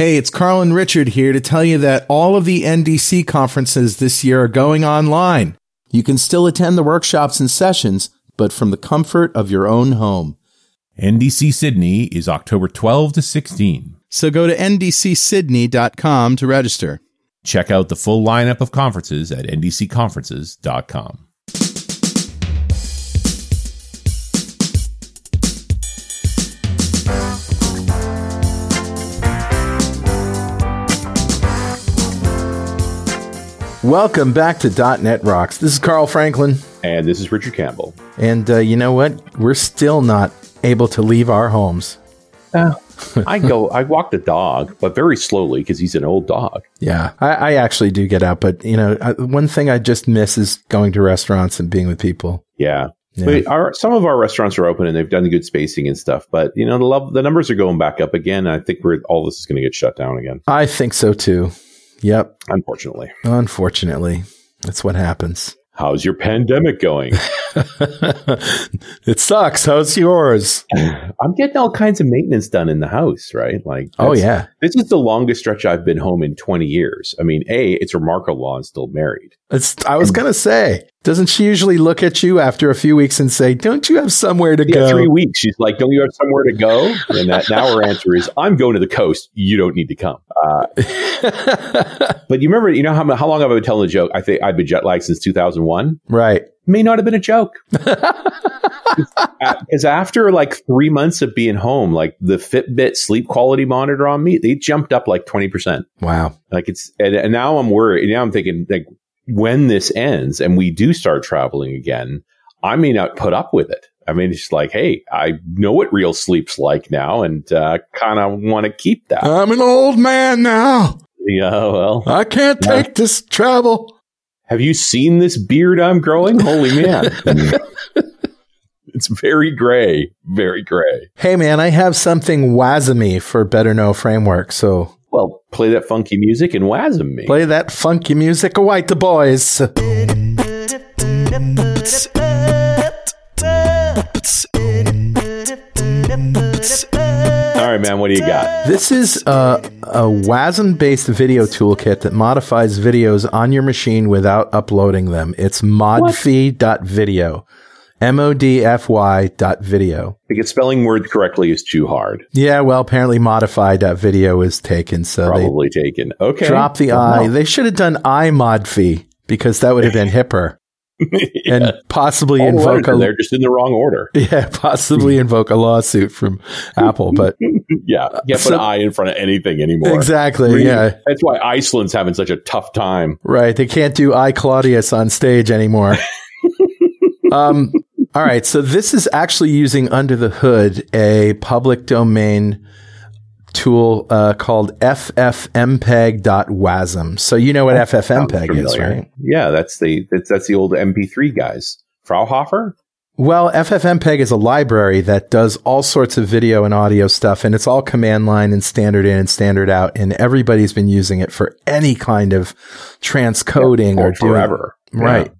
Hey, it's Carl and Richard here to tell you that all of the NDC conferences this year are going online. You can still attend the workshops and sessions, but from the comfort of your own home. NDC Sydney is October 12 to 16. So go to ndcsydney.com to register. Check out the full lineup of conferences at ndcconferences.com. Welcome back to .NET Rocks. This is Carl Franklin. And this is Richard Campbell. And uh, you know what? We're still not able to leave our homes. Uh, I go, I walk the dog, but very slowly because he's an old dog. Yeah, I, I, actually do get out, but you know, I, one thing I just miss is going to restaurants and being with people. Yeah. yeah. But our, some of our restaurants are open and they've done good spacing and stuff, but you know the love, the numbers are going back up again. I think we're all this is going to get shut down again. I think so too. Yep. Unfortunately. Unfortunately. That's what happens. How's your pandemic going? it sucks. How's yours? I'm getting all kinds of maintenance done in the house, right? Like, oh yeah, this is the longest stretch I've been home in 20 years. I mean, a, it's remarkable I'm still married. It's. I was and, gonna say, doesn't she usually look at you after a few weeks and say, "Don't you have somewhere to yeah, go?" Three weeks. She's like, "Don't you have somewhere to go?" And that now her answer is, "I'm going to the coast. You don't need to come." Uh, but you remember, you know how how long have I been telling the joke? I think I've been jet lagged since 2001. Right. May not have been a joke. Because after like three months of being home, like the Fitbit sleep quality monitor on me, they jumped up like 20%. Wow. Like it's, and, and now I'm worried. Now I'm thinking, like, when this ends and we do start traveling again, I may not put up with it. I mean, it's like, hey, I know what real sleep's like now and uh, kind of want to keep that. I'm an old man now. Yeah, well. I can't take this travel. Have you seen this beard I'm growing? Holy man. it's very gray, very gray. Hey, man, I have something WASM for Better Know Framework. So well, play that funky music and wasm me. Play that funky music, white the boys. All right, man, what do you got? This is a, a WASM based video toolkit that modifies videos on your machine without uploading them. It's modfy.video. M-O-D-F-Y dot video. Because spelling word correctly is too hard. Yeah, well, apparently modified dot video is taken. So probably taken. Okay. Drop the I. They should have done I modfy because that would have been hipper. yeah. And possibly All invoke a, they're just in the wrong order. Yeah, possibly invoke a lawsuit from Apple, but yeah, you can't so, put I in front of anything anymore. Exactly. Really, yeah, that's why Iceland's having such a tough time. Right, they can't do I Claudius on stage anymore. um, all right. So this is actually using under the hood a public domain tool uh, called ffmpeg.wasm. So you know what ffmpeg is, right? Yeah, that's the that's, that's the old MP3 guys. Fraunhofer? Well, FFmpeg is a library that does all sorts of video and audio stuff, and it's all command line and standard in and standard out, and everybody's been using it for any kind of transcoding yeah, or forever. Doing, right.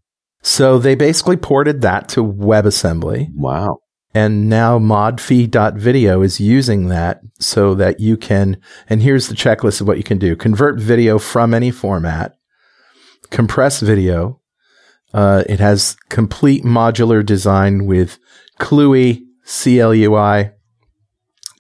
So they basically ported that to WebAssembly. Wow. And now modfy.video is using that so that you can, and here's the checklist of what you can do. Convert video from any format, compress video. Uh, it has complete modular design with CLUI, CLUI,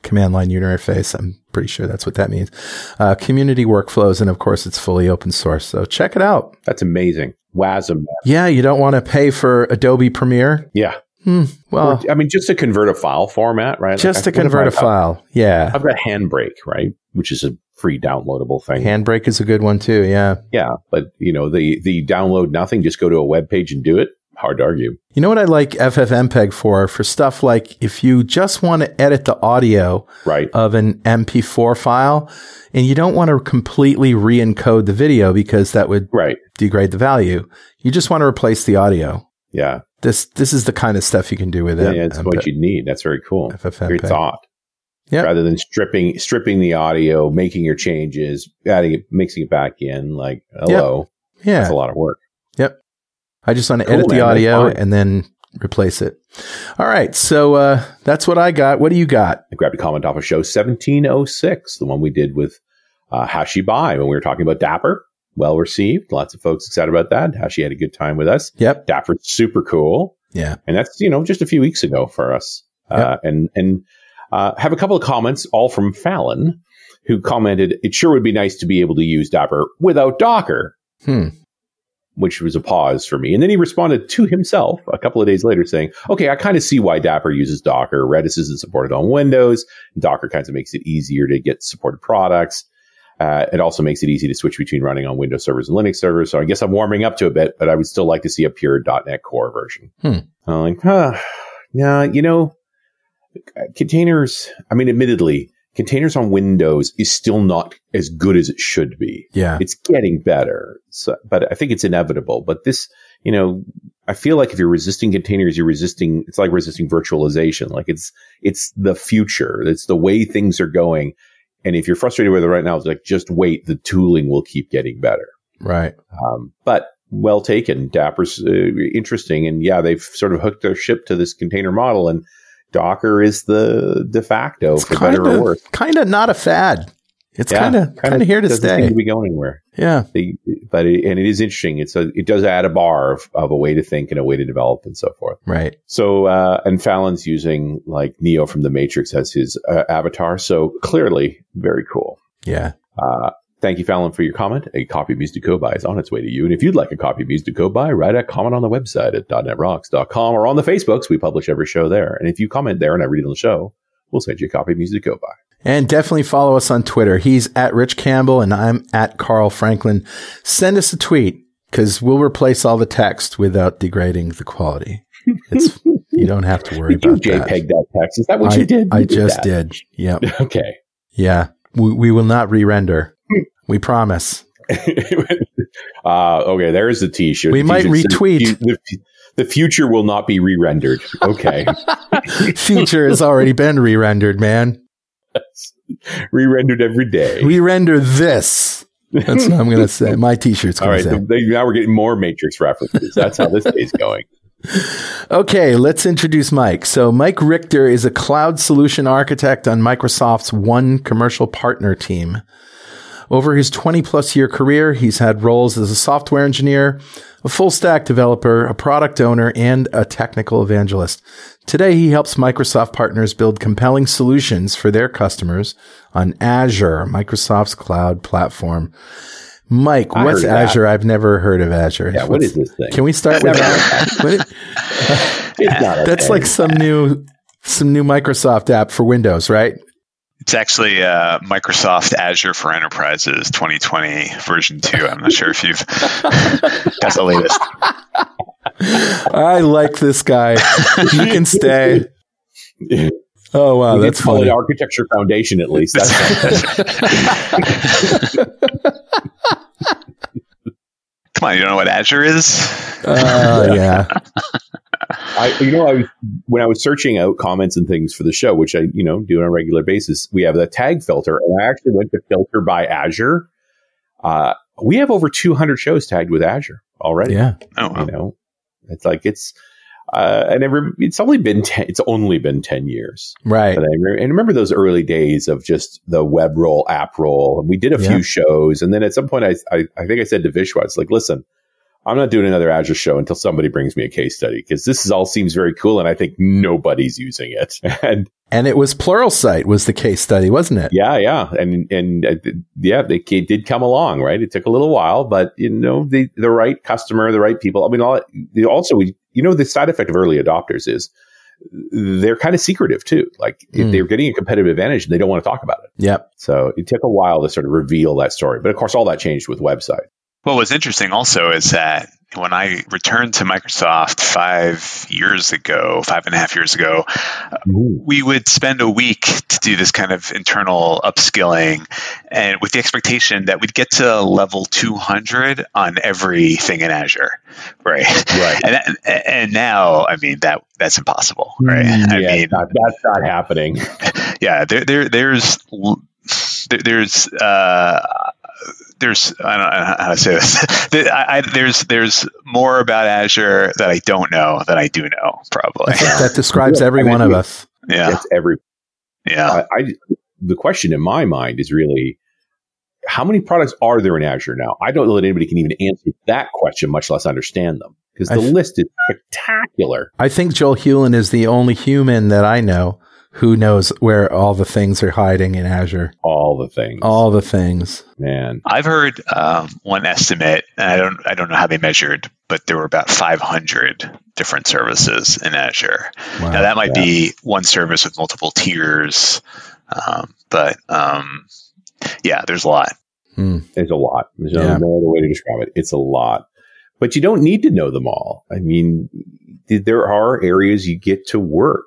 command line interface. I'm pretty sure that's what that means. Uh, community workflows. And of course, it's fully open source. So check it out. That's amazing. WASM. Yeah, you don't want to pay for Adobe Premiere. Yeah. Hmm, well, or, I mean, just to convert a file format, right? Just like, to convert a file. Yeah. I've got Handbrake, right? Which is a free downloadable thing. Handbrake is a good one too. Yeah. Yeah. But, you know, the, the download nothing, just go to a web page and do it. Hard to argue. You know what I like FFmpeg for? For stuff like if you just want to edit the audio right. of an MP4 file and you don't want to completely re encode the video because that would right. degrade the value. You just want to replace the audio. Yeah. This this is the kind of stuff you can do with yeah, it. Yeah, it's what you need. That's very cool. FFmpeg. Great thought. Yeah. Rather than stripping stripping the audio, making your changes, adding it, mixing it back in, like hello. Yep. Yeah. That's a lot of work. Yep. I just want to cool, edit the man, audio and then replace it. All right. So uh, that's what I got. What do you got? I grabbed a comment off of show 1706, the one we did with uh, Haishi Bai when we were talking about Dapr. Well received. Lots of folks excited about that. Haishi had a good time with us. Yep. Dapr's super cool. Yeah. And that's, you know, just a few weeks ago for us. Uh, and, and, uh, have a couple of comments, all from Fallon, who commented, it sure would be nice to be able to use Dapr without Docker. Hmm. Which was a pause for me. And then he responded to himself a couple of days later saying, okay, I kind of see why Dapr uses Docker. Redis isn't supported on Windows. Docker kind of makes it easier to get supported products. Uh, it also makes it easy to switch between running on Windows servers and Linux servers. So I guess I'm warming up to a bit, but I would still like to see a pure .NET Core version. Hmm. I'm like, huh, yeah, you know, containers. I mean, admittedly, containers on Windows is still not as good as it should be. Yeah. It's getting better, so, but I think it's inevitable. But this, you know, I feel like if you're resisting containers, you're resisting. It's like resisting virtualization. Like it's it's the future. It's the way things are going. And if you're frustrated with it right now, it's like just wait. The tooling will keep getting better. Right. Um, but well taken. Dapr's uh, interesting, and yeah, they've sort of hooked their ship to this container model, and Docker is the de facto It's for kind better or worse. of kind of not a fad. It's kind of kind of here to doesn't seem stay. to be going anywhere. Yeah. They, but it, and it is interesting. It's a, it does add a bar of, of a way to think and a way to develop and so forth. Right. So uh, and Fallon's using like Neo from the Matrix as his uh, avatar. So clearly very cool. Yeah. Uh, thank you, Fallon, for your comment. A copy of Music to Go By is on its way to you. And if you'd like a copy of Music to Go By, write a comment on the website at .netrocks.com or on the Facebooks. We publish every show there. And if you comment there and I read it on the show, we'll send you a copy of Music to Go By. And definitely follow us on Twitter. He's at Rich Campbell and I'm at Carl Franklin. Send us a tweet because we'll replace all the text without degrading the quality. It's, you don't have to worry Did you about that. JPEG that text? Is that what I, you did? I You just that. did. Yep. Okay. Yeah. We, we will not re-render. We promise. uh, okay, there's the T-shirt. We The might T-shirt says, retweet. The, the future will not be re-rendered. Okay, Future has already been re-rendered, man. re-rendered every day. We render this. That's what I'm going to say. My t-shirt's going right, to say. they- now we're getting more Matrix references. That's how this day's going. Okay, let's introduce Mike. So Mike Richter is a cloud solution architect on Microsoft's One Commercial Partner team. Over his 20 plus year career, he's had roles as a software engineer, a full stack developer, a product owner, and a technical evangelist. Today, he helps Microsoft partners build compelling solutions for their customers on Azure, Microsoft's cloud platform. Mike, I what's of that. Azure? I've never heard of Azure. Yeah, what What's- this thing? Can we start with that? What- It's not that's thing. like some new some new Microsoft app for Windows, right? It's actually uh, Microsoft Azure for Enterprises 2020 version 2. I'm not sure if you've. That's the latest. I like this guy. You can stay. Oh wow, we that's did funny. it Architecture Foundation at least. That's Come on, you don't know what Azure is? Uh, yeah, I, you know, I was when I was searching out comments and things for the show, which I, you know, do on a regular basis. We have the tag filter, and I actually went to filter by Azure. Uh, we have over 200 shows tagged with Azure already. yeah. Oh, You know, it's like it's, uh, and every, it's only been 10, it's only been 10 years. Right. But I re- and remember those early days of just the web role, app roll. And we did a Yeah. few shows. And then at some point, I, I, I think I said to Vishwa, it's like, listen, I'm not doing another Azure show until somebody brings me a case study because this is all seems very cool. And I think nobody's using it. and And it was Pluralsight was the case study, wasn't it? yeah, yeah. And, and uh, yeah, they it did come along, right? It took a little while, but you know, the, the right customer, the right people. I mean, all, also, we, you know, the side effect of early adopters is they're kind of secretive too. Like Mm. they're getting a competitive advantage and they don't want to talk about it. Yep. So it took a while to sort of reveal that story. But of course, all that changed with website. Well, was interesting also is that when I returned to Microsoft five years ago, five and a half years ago, we would spend a week to do this kind of internal upskilling and with the expectation that we'd get to level 200 on everything in Azure right Right. and and now i mean that that's impossible right i Mm, mean not, that's not happening. yeah there, there there's there, there's uh there's I don't know how to say this. There- I, I, there's there's more about Azure that I don't know that I do know probably. I that describes Yeah, every I mean, one of us. Yeah, It's every. yeah. I, I the question in my mind is really how many products are there in Azure now? I don't know that anybody can even answer that question, much less understand them, because the th- list is spectacular. I think Joel Hewlin is the only human that I know who knows where all the things are hiding in Azure. All the things. All the things. Man. I've heard um, one estimate, and I don't I don't know how they measured, but there were about 500 different services in Azure. Wow. Now that might yeah. be one service with multiple tiers, um, but um, yeah, there's a lot. Hmm. There's a lot. There's yeah. no other way to describe it. It's a lot. But you don't need to know them all. I mean, there are areas you get to work.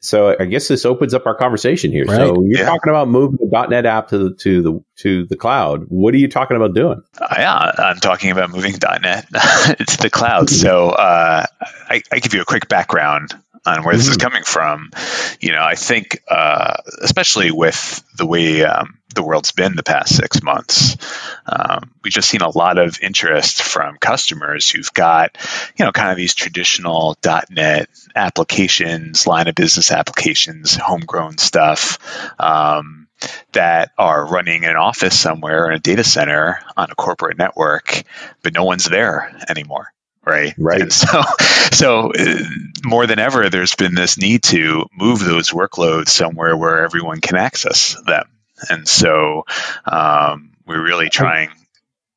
So I guess this opens up our conversation here. Right. So you're yeah. talking about moving the .NET app to the to the to the cloud. What are you talking about doing? Uh, yeah, I'm talking about moving .NET to the cloud. So uh, I, I give you a quick background on where this mm-hmm. is coming from. You know, I think uh, especially with the way um, the world's been the past six months. Um, we've just seen a lot of interest from customers who've got, you know, kind of these traditional .NET applications, line of business applications, homegrown stuff um, that are running in an office somewhere in a data center on a corporate network, but no one's there anymore right? Right. And so so uh, more than ever there's been this need to move those workloads somewhere where everyone can access them and so um, we're really trying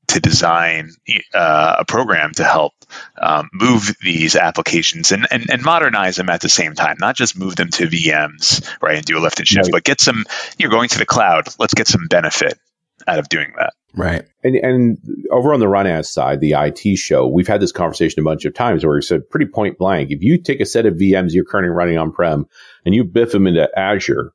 to design uh, a program to help um, move these applications and, and, and, modernize them at the same time, not just move them to VMs, right, and do a lift and shift, right. but get some, you're going to the cloud, let's get some benefit out of doing that. Right. And, and over on the RunAs side, the IT show, we've had this conversation a bunch of times where we said pretty point blank, if you take a set of VMs you're currently running on prem and you biff them into Azure,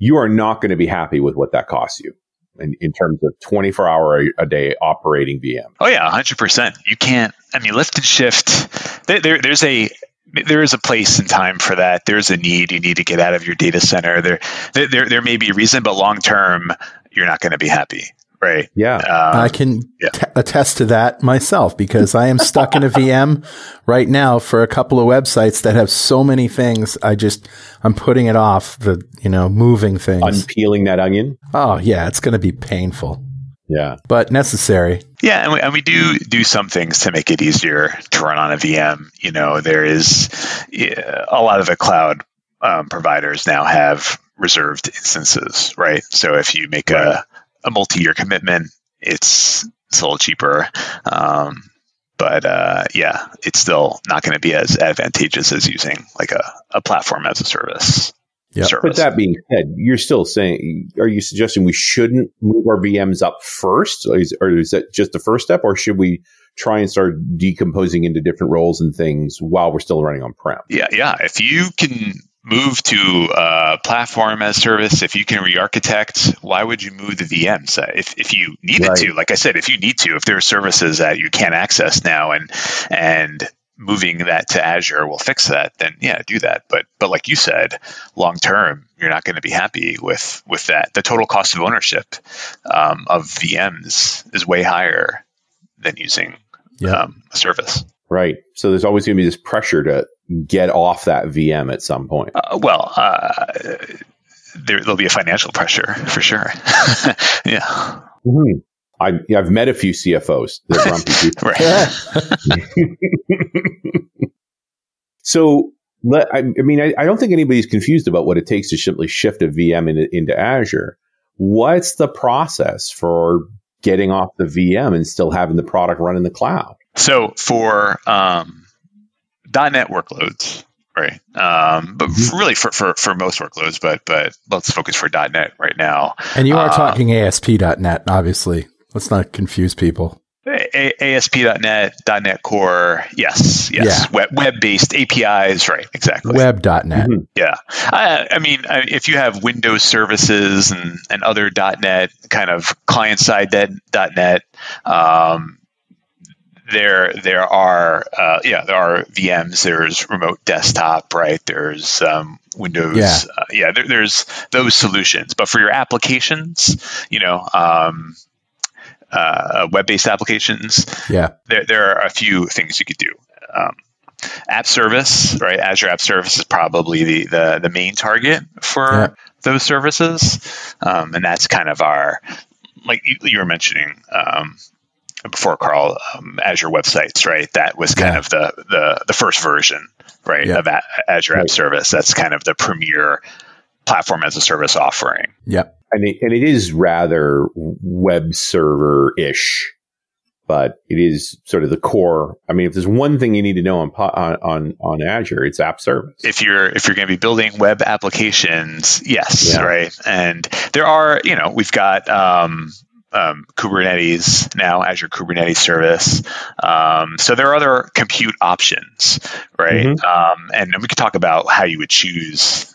you are not going to be happy with what that costs you in, in terms of 24 hour a day operating VM. Oh yeah, 100%. You can't, I mean, lift and shift, there, there, there's a, there is a place and time for that. There's a need. You need to get out of your data center. There, there, there may be a reason, but long term, you're not going to be happy. Right. Yeah. Um, I can yeah. T- attest to that myself because I am stuck in a VM right now for a couple of websites that have so many things. I just, I'm putting it off the, you know, moving things. Unpeeling that onion. Oh, yeah. It's going to be painful. Yeah. But necessary. Yeah. And we, and we do do some things to make it easier to run on a VM. You know, there is a lot of the cloud um, providers now have reserved instances, right? So if you make right. a a multi-year commitment, it's it's a little cheaper. Um, but uh, yeah, it's still not going to be as advantageous as using like a, a platform as a service. Yeah. But that being said, you're still saying, are you suggesting we shouldn't move our VMs up first? Or is, or is that just the first step? Or should we try and start decomposing into different roles and things while we're still running on prem? Yeah. Yeah. If you can move to a platform as service, if you can re-architect, why would you move the VMs? If, if you needed right. to, like I said, if you need to, if there are services that you can't access now and and moving that to Azure will fix that, then yeah, do that. But but like you said, long term, you're not going to be happy with with that. The total cost of ownership um, of VMs is way higher than using yep. um, a service. Right. So there's always going to be this pressure to get off that VM at some point? Uh, well, uh, there, will be a financial pressure for sure. yeah. Mm-hmm. I, have met a few CFOs. They're grumpy people. so, let, I, I, mean, I, I, don't think anybody's confused about what it takes to simply shift a VM into, into Azure. What's the process for getting off the VM and still having the product run in the cloud? So, for um, .NET workloads, right? Um, but mm-hmm. really for, for, for most workloads, but but let's focus for .NET right now. And you are uh, talking ASP.NET, obviously. Let's not confuse people. A- ASP.NET, .NET Core, yes, yes, yeah. web based APIs, right? Exactly. Web.NET, mm-hmm. yeah. I, I mean, I, if you have Windows services and and other .NET kind of client side .NET, um, there there are uh, yeah there are VMs. There's remote desktop, right? There's um, Windows. Yeah, uh, yeah there, there's those solutions. But for your applications, you know. Um, uh, web-based applications. Yeah, there there are a few things you could do. Um, app service, right? Azure App Service is probably the the, the main target for yeah. those services, um, and that's kind of our like you, you were mentioning um, before, Carl, um, Azure websites, right? That was kind Yeah. of the, the the first version, right, Yeah. of a- Azure App Right. Service. That's kind of the premier platform as a service offering. Yep. and it, and it is rather web server ish, but it is sort of the core. I mean, if there's one thing you need to know on on on, on Azure, it's app service. if you're if you're going to be building web applications, yes, Yeah. right. And there are, you know, we've got um, um, Kubernetes now, Azure Kubernetes Service. Um, so there are other compute options, right? Mhm. Um, and we could talk about how you would choose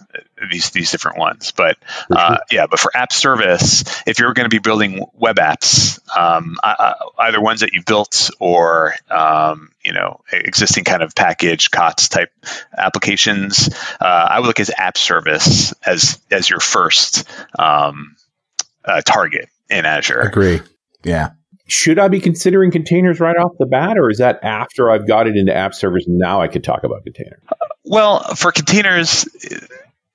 these these different ones. But uh, yeah, but for app service, if you're going to be building web apps, um, I- I- either ones that you've built or um, you know existing kind of package COTS type applications, uh, I would look at app service as as your first um, uh, target in Azure. Agree. Yeah. Should I be considering containers right off the bat, or is that after I've got it into app service? Now I could talk about containers. Well, for containers,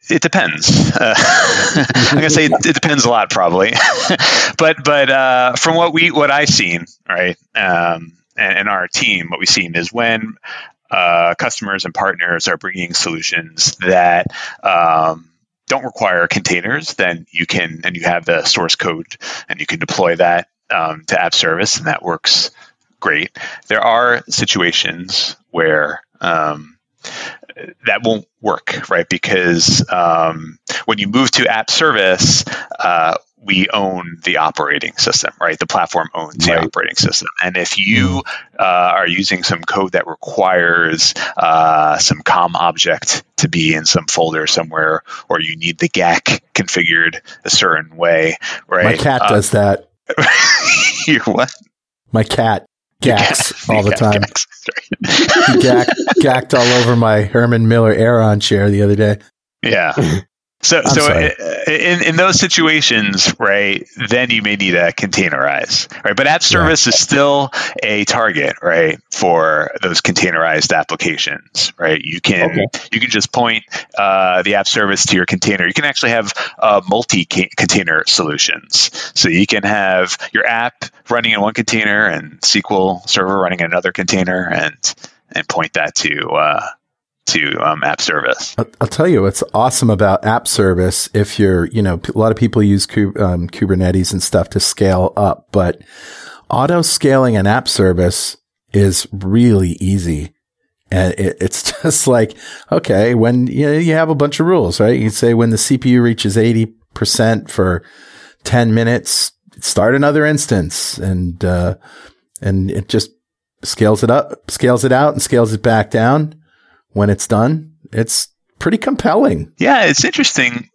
it depends. Uh, I'm gonna say it, it depends a lot, probably. but but uh, from what we what I've seen, right, um, and, and our team, what we've seen is when uh, customers and partners are bringing solutions that um, don't require containers, then you can and you have the source code and you can deploy that um, to app service, and that works great. There are situations where um, that won't work, right? Because um, when you move to app service, uh, we own the operating system, right? The platform owns the operating system. And if you uh, are using some code that requires uh, some COM object to be in some folder somewhere, or you need the GAC configured a certain way, right? My cat Uh, does that. your what? My cat gacks all the time. He gacked all over my Herman Miller Aeron chair the other day. Yeah. So, I'm so sorry. in, in those situations, right, then you may need to containerize, right? But app service is still a target, right, for those containerized applications, right? You can Okay. you can just point uh, the app service to your container. You can actually have uh, multi-container solutions, so you can have your app running in one container and SQL Server running in another container, and and point that to uh, to um, app service. I'll, tell you what's awesome about app service. If you're, you know, a lot of people use um, Kubernetes and stuff to scale up, but auto scaling an app service is really easy. And it, it's just like, okay, when you, know, you have a bunch of rules, right? You say when the CPU reaches 80% for 10 minutes, start another instance and, uh, and it just scales it up, scales it out and scales it back down when it's done. It's pretty compelling. Yeah, it's interesting.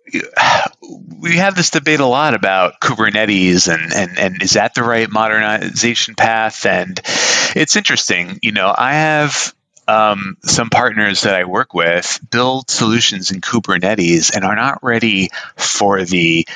We have this debate a lot about Kubernetes and, and, and is that the right modernization path? And it's interesting. You know, I have um, some partners that I work with build solutions in Kubernetes and are not ready for the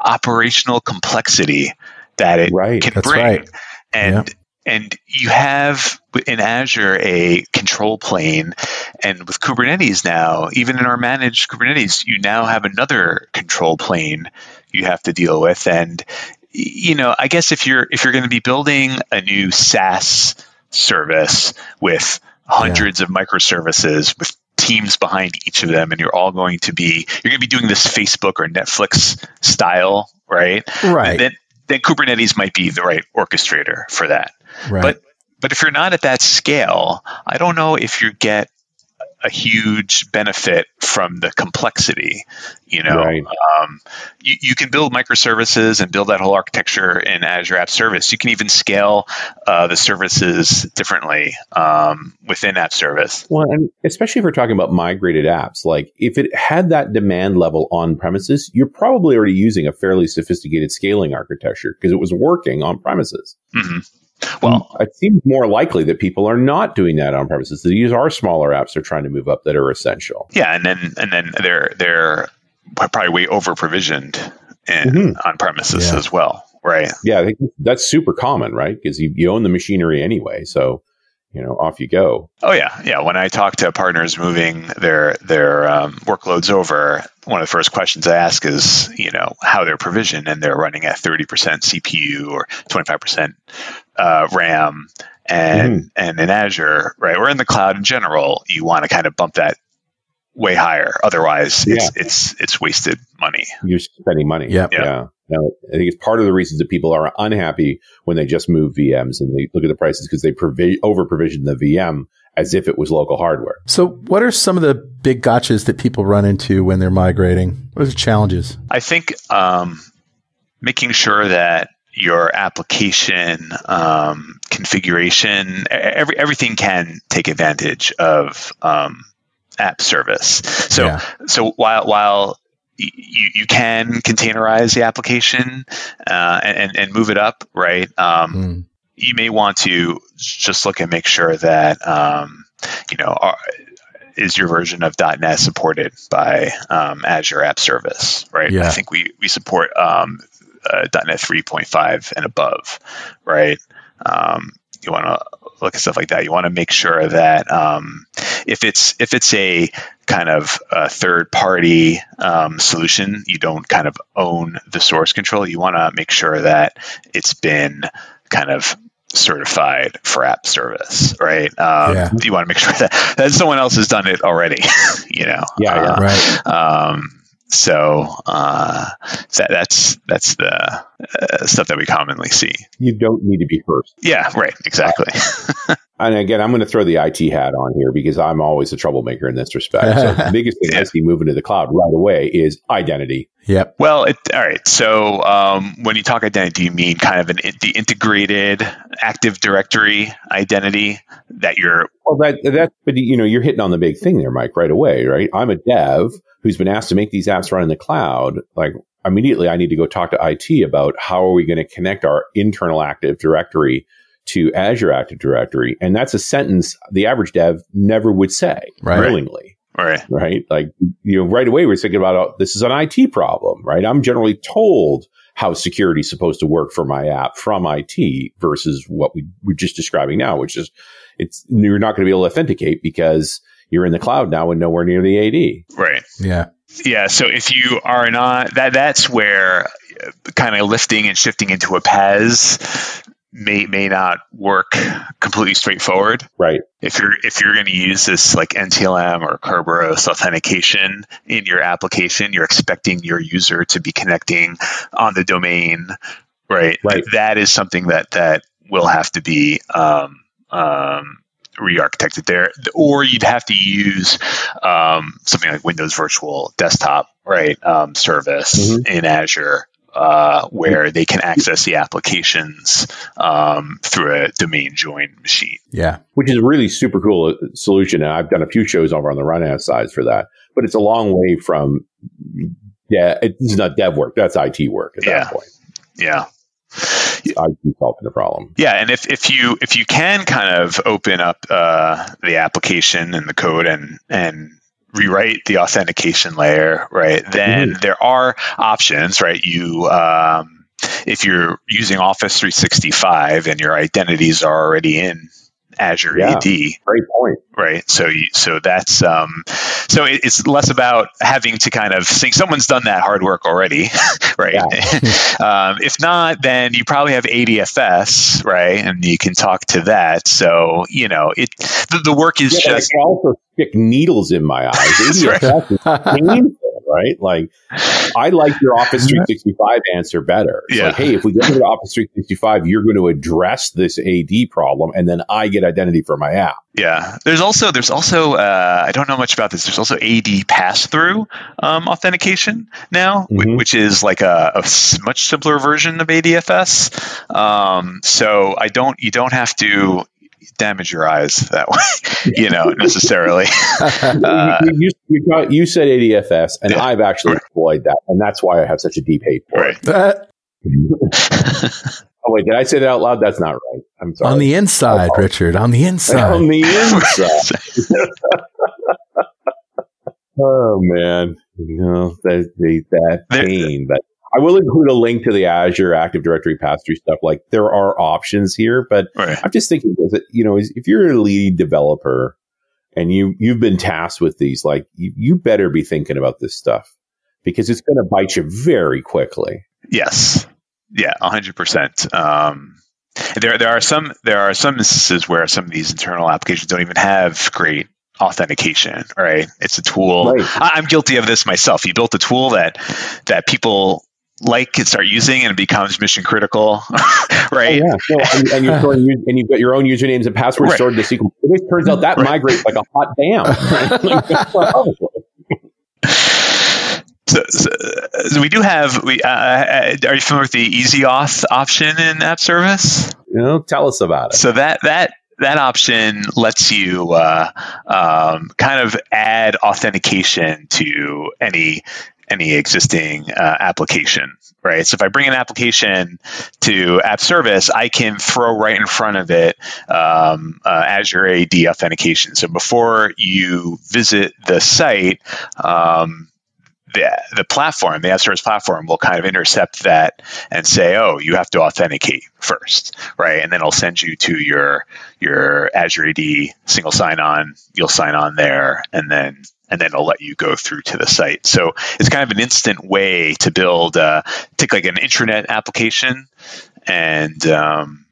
operational complexity that it Right. can That's bring. right. And and you have in Azure a control plane, and with Kubernetes now, even in our managed Kubernetes, you now have another control plane you have to deal with. And you know, I guess if you're if you're going to be building a new SaaS service with hundreds of microservices with teams behind each of them and you're all going to be you're going to be doing this Facebook or Netflix style, right? Right. Then then Kubernetes might be the right orchestrator for that. Right. But but if you're not at that scale, I don't know if you get a huge benefit from the complexity. You know, Right. um, you, you can build microservices and build that whole architecture in Azure App Service. You can even scale uh, the services differently um, within App Service. Well, and especially if we're talking about migrated apps, like if it had that demand level on premises, you're probably already using a fairly sophisticated scaling architecture because it was working on premises. hmm Well, it seems more likely that people are not doing that on premises. These are smaller apps they're trying to move up that are essential. yeah, and then and then they're they're probably way over provisioned Mhm. on premises Yeah. as well, right? Yeah, I think that's super common, right? Because you, you own the machinery anyway. So, you know, off you go. Oh yeah, yeah. When I talk to partners moving their their um, workloads over, one of the first questions I ask is, you know, how they're provisioned and they're running at 30% CPU or 25% uh, RAM and mm-hmm. and in Azure, right, or in the cloud in general, you want to kind of bump that way higher. Otherwise, yeah. it's it's it's wasted money. You're spending money. Yep. Yeah. Yeah. Now, I think it's part of the reasons that people are unhappy when they just move VMs and they look at the prices because they provi- over provision the VM as if it was local hardware. So, what are some of the big gotchas that people run into when they're migrating? What are the challenges? I think um, making sure that your application um, configuration, every, everything can take advantage of um, app service. So, yeah. so while while you, you can containerize the application uh, and, and move it up, right? Um, mm. You may want to just look and make sure that um, you know are, is your version of .NET supported by um, Azure App Service, right? Yeah. I think we we support um, uh, .NET 3.5 and above, right? Um, you want to look at stuff like that. You want to make sure that um, if it's if it's a kind of a third party um, solution, you don't kind of own the source control. You want to make sure that it's been kind of certified for app service, right? Um, yeah. You want to make sure that, that someone else has done it already, you know? Yeah, uh, right. Um, so uh, that, that's that's the uh, stuff that we commonly see. You don't need to be first. Yeah, right. Exactly. and again, I'm going to throw the IT hat on here because I'm always a troublemaker in this respect. So the biggest thing yeah. I see moving to the cloud right away is identity. Yep. Well, it, all right. So um, when you talk identity, do you mean kind of an the integrated Active Directory identity that you're? Well, that that but you know you're hitting on the big thing there, Mike. Right away, right? I'm a dev who's been asked to make these apps run in the cloud. Like immediately, I need to go talk to IT about how are we going to connect our internal Active Directory to Azure Active Directory, and that's a sentence the average dev never would say right. willingly. Right. Right. Like, you know, right away we're thinking about, oh, this is an IT problem, right? I'm generally told how security is supposed to work for my app from IT versus what we were just describing now, which is it's, you're not going to be able to authenticate because you're in the cloud now and nowhere near the AD. Right. Yeah. Yeah. So if you are not, that that's where kind of lifting and shifting into a PaaS may may not work completely straightforward. Right. If you're if you're going to use this like NTLM or Kerberos authentication in your application, you're expecting your user to be connecting on the domain, right? Right. That is something that that will have to be um, um, re-architected there, or you'd have to use um, something like Windows Virtual Desktop, right, um, service mm-hmm. in Azure uh, where they can access the applications um, through a domain join machine. Yeah, which is a really super cool uh, solution, and I've done a few shows over on the RunAs side for that. But it's a long way from yeah, it's not dev work; that's IT work at yeah. that point. Yeah. IT solving the problem. Yeah, and if, if you if you can kind of open up uh, the application and the code and and rewrite the authentication layer, right, then mm-hmm. there are options, right? You, um, if you're using Office 365 and your identities are already in Azure yeah, AD. Great point. Right. So you, so that's um, so it's less about having to kind of think someone's done that hard work already, right? Um, if not, then you probably have ADFS, right, and you can talk to that. So you know, it the, the work is yeah, just also stick needles in my eyes. ADFS is painful right? Like, I like your Office 365 answer better. It's yeah. like, hey, if we go to Office 365, you're going to address this AD problem, and then I get identity for my app. Yeah, there's also there's also uh, I don't know much about this. There's also AD pass through um, authentication now, mm-hmm. which is like a, a, much simpler version of ADFS. Um, so I don't you don't have to damage your eyes that way, you know, necessarily. uh, you, you, you, you, said ADFS, and yeah, I've actually right. deployed that, and that's why I have such a deep hate for right. it. oh wait, did I say that out loud? That's not right. I'm sorry. On the inside, oh, Richard. On the inside. On the inside. oh man, you know that that pain, but I will include a link to the Azure Active Directory pass through stuff. Like there are options here, but right. I'm just thinking that you know if you're a lead developer and you you've been tasked with these, like you, you better be thinking about this stuff. because it's going to bite you very quickly. Yes. Yeah, hundred percent. Um, there, there are some there are some instances where some of these internal applications don't even have great authentication. Right? It's a tool. Right. I, I'm guilty of this myself. You built a tool that that people like and start using, and it becomes mission critical. right? Oh, yeah. No, and, and you're storing, and you've got your own usernames and passwords Right. stored in the SQL. It turns out that Right. migrates like a hot damn. Oh, So, so, so we do have. We uh, uh, are you familiar with the Easy Auth option in App Service? you know, tell us about it. So that that that option lets you uh, um, kind of add authentication to any any existing uh, application, right? So if I bring an application to App Service, I can throw right in front of it um, uh, Azure AD authentication. So before you visit the site. Um, the, the platform, the App Service platform, will kind of intercept that and say, "Oh, you have to authenticate first, right?" And then it'll send you to your your Azure AD single sign-on. You'll sign on there, and then and then it'll let you go through to the site. So it's kind of an instant way to build, uh, take like an intranet application and um,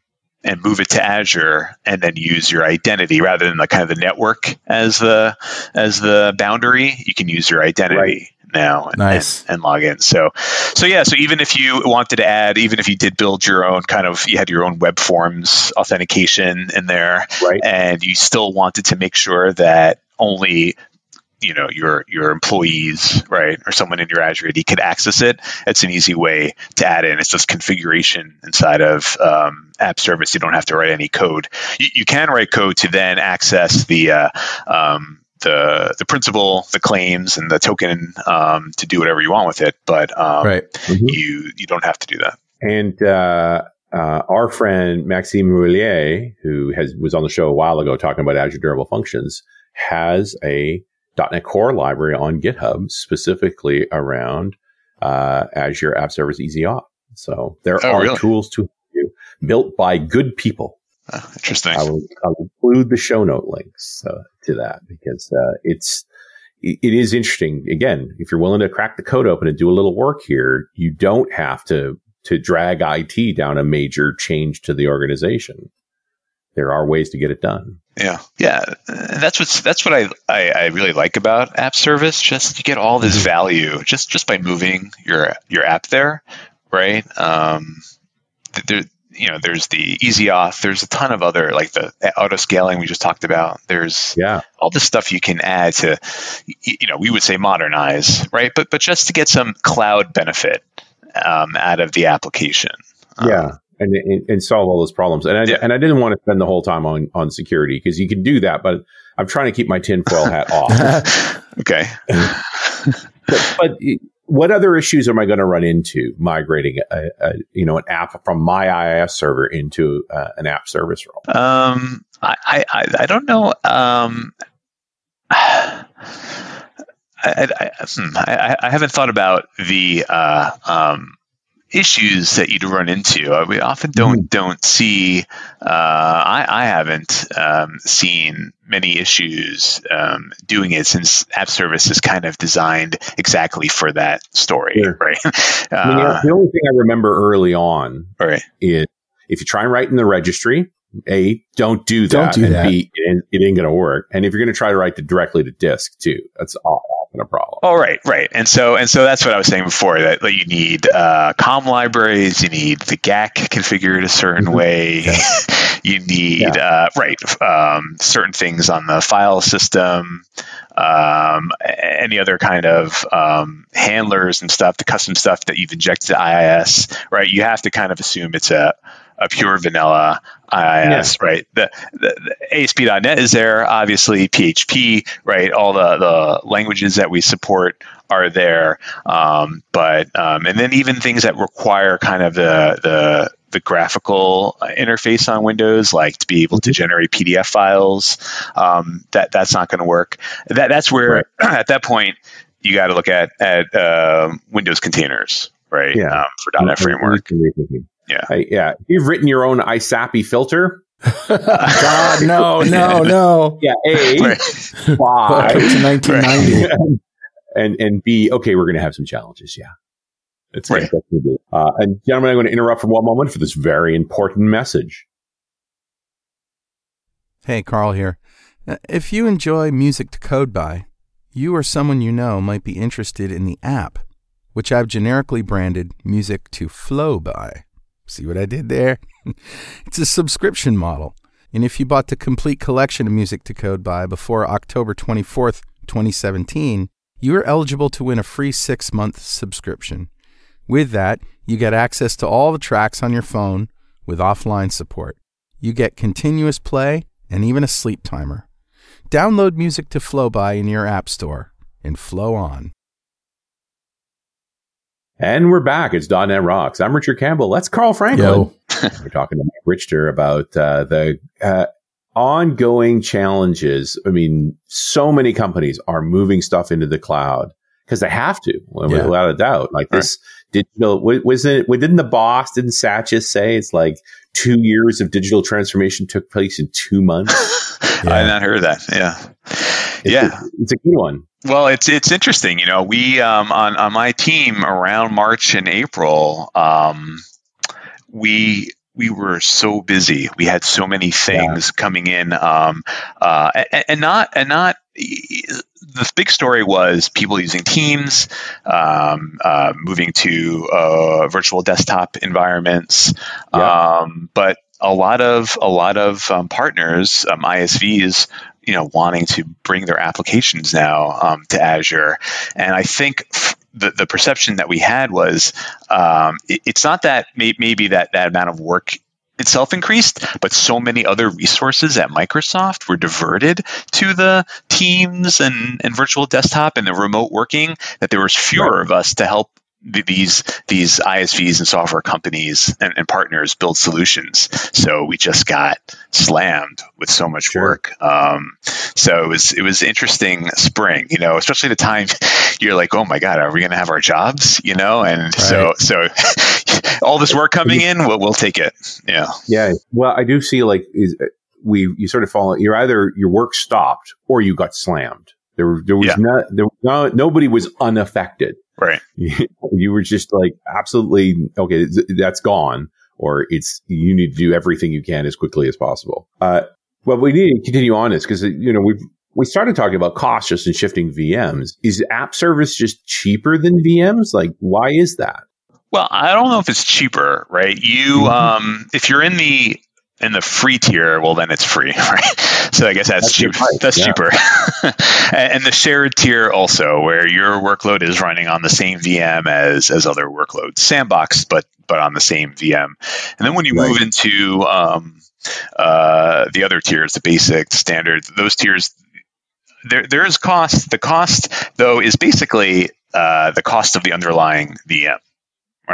and move it to Azure, and then use your identity rather than the kind of the network as the as the boundary. You can use your identity. Right. Now and, Nice. and, and log in. So, so yeah. So even if you wanted to add, even if you did build your own kind of, you had your own web forms authentication in there, Right. and you still wanted to make sure that only you know your your employees right or someone in your azure ad could access it it's an easy way to add in it's just configuration inside of um, app service you don't have to write any code you, you can write code to then access the uh, um, the the principal the claims and the token um, to do whatever you want with it but um, right. Mhm. you you don't have to do that And uh, uh, our friend Maxime Rouiller, who has was on the show a while ago talking about Azure Durable Functions, has a .NET Core library on GitHub specifically around uh, Azure App Service Easy Auth. So there Oh, are really? tools to you built by good people. Uh, interesting I will, I will include the show note links uh, to that because uh, it's it it is interesting. Again, if you're willing to crack the code open and do a little work here, you don't have to to drag IT down a major change to the organization. There are ways to get it done. Yeah, yeah, that's what's that's what I, I I really like about app service. Just you get all this value just just by moving your your app there, right? Um, there, you know, there's the easy auth. There's a ton of other like the auto scaling we just talked about. There's Yeah, all this stuff you can add to, you know, we would say modernize, right? But but just to get some cloud benefit um, out of the application. Um, yeah, and, and and solve all those problems. And I Yeah. and I didn't want to spend the whole time on on security because you can do that, but I'm trying to keep my tinfoil hat off. Okay. but, but what other issues am I going to run into migrating a, a you know an app from my IIS server into uh, an app service role? Um, I, I, I don't know. Um, I, I, hmm, I, I haven't thought about the uh, um, issues that you'd run into. We often don't don't see. Uh, I, I haven't um, seen many issues um, doing it since app service is kind of designed exactly for that story, Sure. right? I mean, Uh, the only thing I remember early on right. is if you try and write in the registry, A, don't do that. Don't do and that. B, it ain't, it ain't going to work. And if you're going to try to write it directly to disk too, that's all- often a problem. Oh, right, right, and so and so that's what I was saying before that, that you need uh, COM libraries, you need the GAC configured a certain Mhm. way, you need uh, right um, certain things on the file system, um, any other kind of um, handlers and stuff, the custom stuff that you've injected to IIS, right? You have to kind of assume it's a a pure vanilla IIS, right? The, the, the ASP.NET is there, obviously PHP, right? All the, the languages that we support are there, um, but um, and then even things that require kind of the the the graphical interface on Windows, like to be able to generate PDF files, um, that that's not going to work. That that's where at that point you got to look at at um, Windows containers, right? Yeah. Um, for .NET framework. Yeah. I, yeah. You've written your own ISAPI filter, God, no, no, no. yeah, A, Right. Welcome why? to 1990. and and B, okay, we're going to have some challenges. Yeah. It's right. Uh, and gentlemen, I'm going to interrupt for one moment for this very important message. Hey, Carl here. Uh, if you enjoy music to code by, you or someone you know might be interested in the app, which I've generically branded Music to Flow by. See what I did there? it's a subscription model. And if you bought the complete collection of Music to Code by before October 24th, 2017, you are eligible to win a free six month subscription. With that, you get access to all the tracks on your phone with offline support. You get continuous play and even a sleep timer. Download music to flow by in your app store and flow on. And we're back. It's .NET Rocks. I'm Richard Campbell. That's Carl Franklin. we're talking to Mike Richter about uh, the uh, ongoing challenges. I mean, so many companies are moving stuff into the cloud because they have to, yeah. without a doubt. Like right. this digital, was it, didn't the boss, didn't Satya say it's like two years of digital transformation took place in two months? yeah. I not heard that. Yeah. It's yeah. It's a good one. Well, it's it's interesting. You know, we um, on on my team around March and April, um, we we were so busy. We had so many things yeah. coming in, um, uh, and, and, not and not. The big story was people using Teams, um, uh, moving to uh, virtual desktop environments, yeah. um, but a lot of a lot of um, partners, um, ISVs, you know, wanting to bring their applications now um, to Azure, and I think. F- the, the perception that we had was um, it, it's not that may, maybe that that amount of work itself increased, but so many other resources at Microsoft were diverted to the Teams and, and virtual desktop and the remote working that there was fewer right. of us to help these these ISVs and software companies and, and, partners build solutions. So we just got slammed with so much sure. work. Um, so it was it was interesting spring, you know, especially the time you're like, oh my god, are we going to have our jobs? You know, and right. so so all this work coming in, we'll, we'll take it. Yeah, yeah. Well, I do see like is we you sort of fall. You're either your work stopped or you got slammed. There, there was yeah. not, there no, nobody was unaffected. Right. You, were just like, absolutely, okay, that's gone. Or it's, you need to do everything you can as quickly as possible. Uh, well, we need to continue on this because, you know, we've, we started talking about costs just in shifting VMs. Is app service just cheaper than VMs? Like, why is that? Well, I don't know if it's cheaper, right? You, mm-hmm. um, if you're in the in the free tier, well, then it's free, right? So I guess that's, that's cheap. That's yeah. cheaper. and the shared tier also, where your workload is running on the same VM as as other workloads, sandbox, but but on the same VM. And then when you right. move into um, uh, the other tiers, the basic, standard, those tiers, there there is cost. The cost though is basically uh, the cost of the underlying VM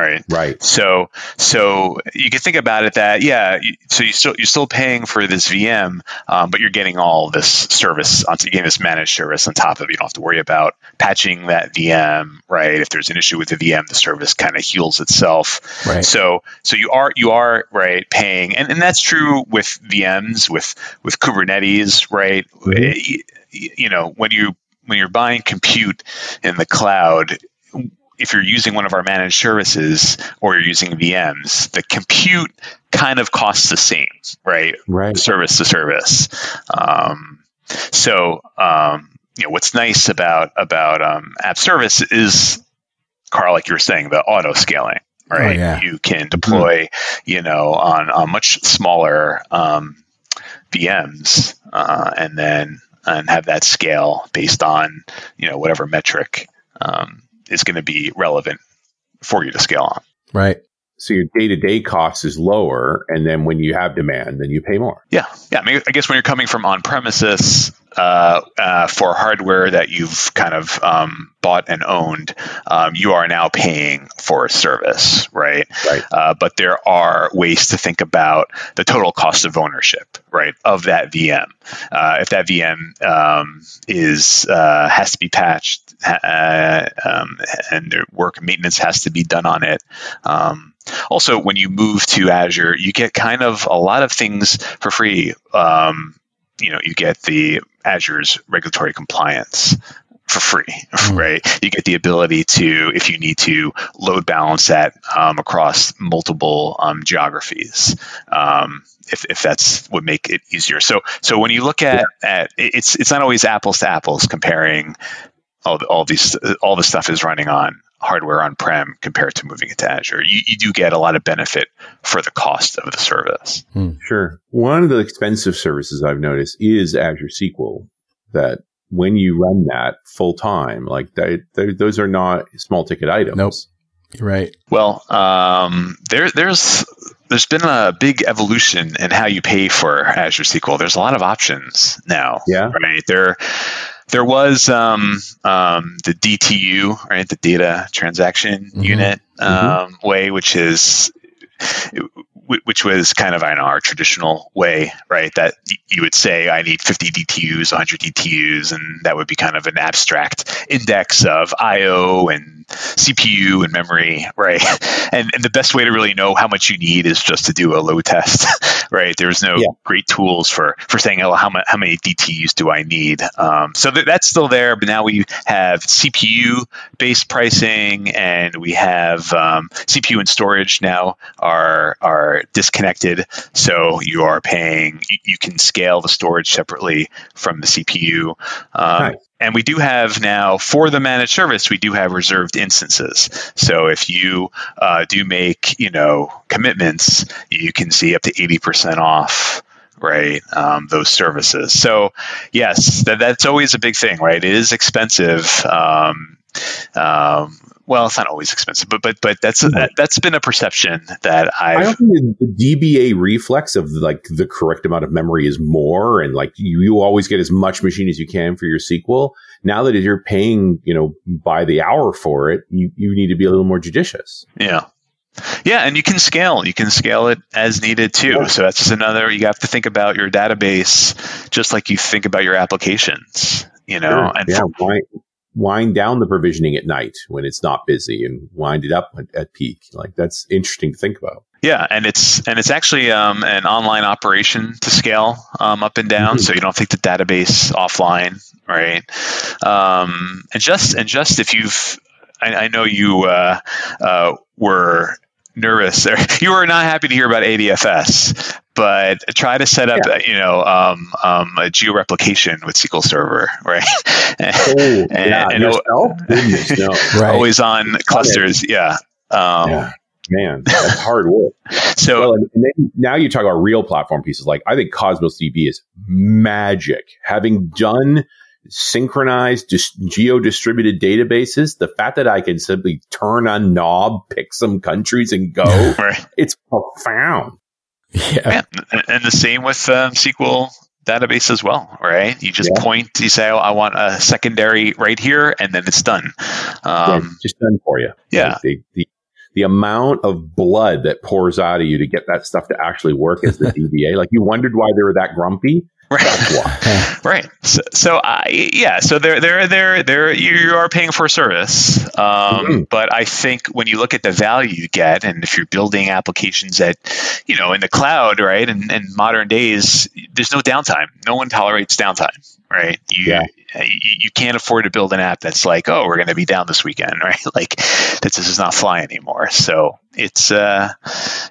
right. Right. So so you can think about it that yeah so you still you're still paying for this vm um, but you're getting all this service on getting this managed service on top of it. You don't have to worry about patching that vm right? If there's an issue with the vm the service kind of heals itself. Right. So so you are you are right paying and, and that's true with vms with with kubernetes right? Mm-hmm. you, you know when you when you're buying compute in the cloud if you're using one of our managed services or you're using VMs, the compute kind of costs the same, right? Right. Service to service. Um, so, um, you know, what's nice about about um, app service is, Carl, like you were saying, the auto scaling, right? Oh, yeah. You can deploy, mm-hmm. you know, on, on much smaller um, VMs, uh, and then and have that scale based on you know whatever metric um, is going to be relevant for you to scale on. Right. So your day to day cost is lower, and then when you have demand, then you pay more. Yeah, yeah. I, mean, I guess when you're coming from on premises uh, uh, for hardware that you've kind of um, bought and owned, um, you are now paying for a service, right? Right. Uh, but there are ways to think about the total cost of ownership, right, of that VM. Uh, if that VM um, is uh, has to be patched uh, um, and work maintenance has to be done on it. Um, also, when you move to Azure, you get kind of a lot of things for free. Um, you know, you get the Azure's regulatory compliance for free, mm. right? You get the ability to, if you need to, load balance that um, across multiple um, geographies. Um, if, if that's would make it easier. So so when you look at, at it's it's not always apples to apples comparing all all these all the stuff is running on hardware on prem compared to moving it to Azure. You, you do get a lot of benefit for the cost of the service. Hmm. Sure. One of the expensive services I've noticed is Azure SQL that when you run that full time, like they, those are not small ticket items. Nope. You're right. Well, um, there, there's there's been a big evolution in how you pay for Azure SQL. There's a lot of options now. Yeah. Right. There, there was um, um, the DTU, right, the data transaction mm-hmm. unit mm-hmm. um, mm-hmm. way, which is which was kind of I know our traditional way, right? That you would say I need 50 DTUs, 100 DTUs, and that would be kind of an abstract index of I/O and CPU and memory, right? And, and the best way to really know how much you need is just to do a load test, right? There's no yeah. great tools for for saying, oh, how, how many DTUs do I need? Um, so th- that's still there, but now we have CPU based pricing, and we have um, CPU and storage now are are disconnected. So you are paying, you, you can scale the storage separately from the CPU. Um, nice. And we do have now for the managed service, we do have reserved instances. So if you uh, do make, you know, commitments, you can see up to 80% off right? Um, those services. So, yes, that, that's always a big thing, right? It is expensive. Um, um, well, it's not always expensive, but but but that's that, has been a perception that I've, I don't the DBA reflex of like the correct amount of memory is more, and like you, you always get as much machine as you can for your SQL. Now that you're paying, you know, by the hour for it, you you need to be a little more judicious. Yeah. Yeah, and you can scale. You can scale it as needed too. So that's just another. You have to think about your database just like you think about your applications. You know, sure. and yeah. For, why wind down the provisioning at night when it's not busy and wind it up at, at peak. Like that's interesting to think about. Yeah, and it's and it's actually um, an online operation to scale um, up and down, mm-hmm. so you don't take the database offline, right? Um, and just and just if you've, I, I know you uh, uh, were nervous or you were not happy to hear about ADFS, but try to set up, yeah. you know, um, um, a georeplication with SQL Server, right? Oh, and, yeah, and Goodness, no. right. always on clusters. Yeah. Um, yeah. Man, that's hard work. so well, and then now you talk about real platform pieces. Like I think Cosmos DB is magic. Having done synchronized dis- geo distributed databases, the fact that I can simply turn a knob, pick some countries and go, right. it's profound. Yeah. yeah. And the same with um, SQL database as well, right? You just yeah. point, you say, oh, I want a secondary right here, and then it's done. Um, yeah, just done for you. Yeah. Like the, the, the, amount of blood that pours out of you to get that stuff to actually work as the DBA, like you wondered why they were that grumpy. Right. right. So, so I, yeah. So they're they're they're they're you are paying for a service, um, mm-hmm. but I think when you look at the value you get, and if you're building applications that, you know, in the cloud, right, and in, in modern days, there's no downtime. No one tolerates downtime right? You, yeah. you, you can't afford to build an app that's like, oh, we're going to be down this weekend, right? Like this is not fly anymore. So it's, uh,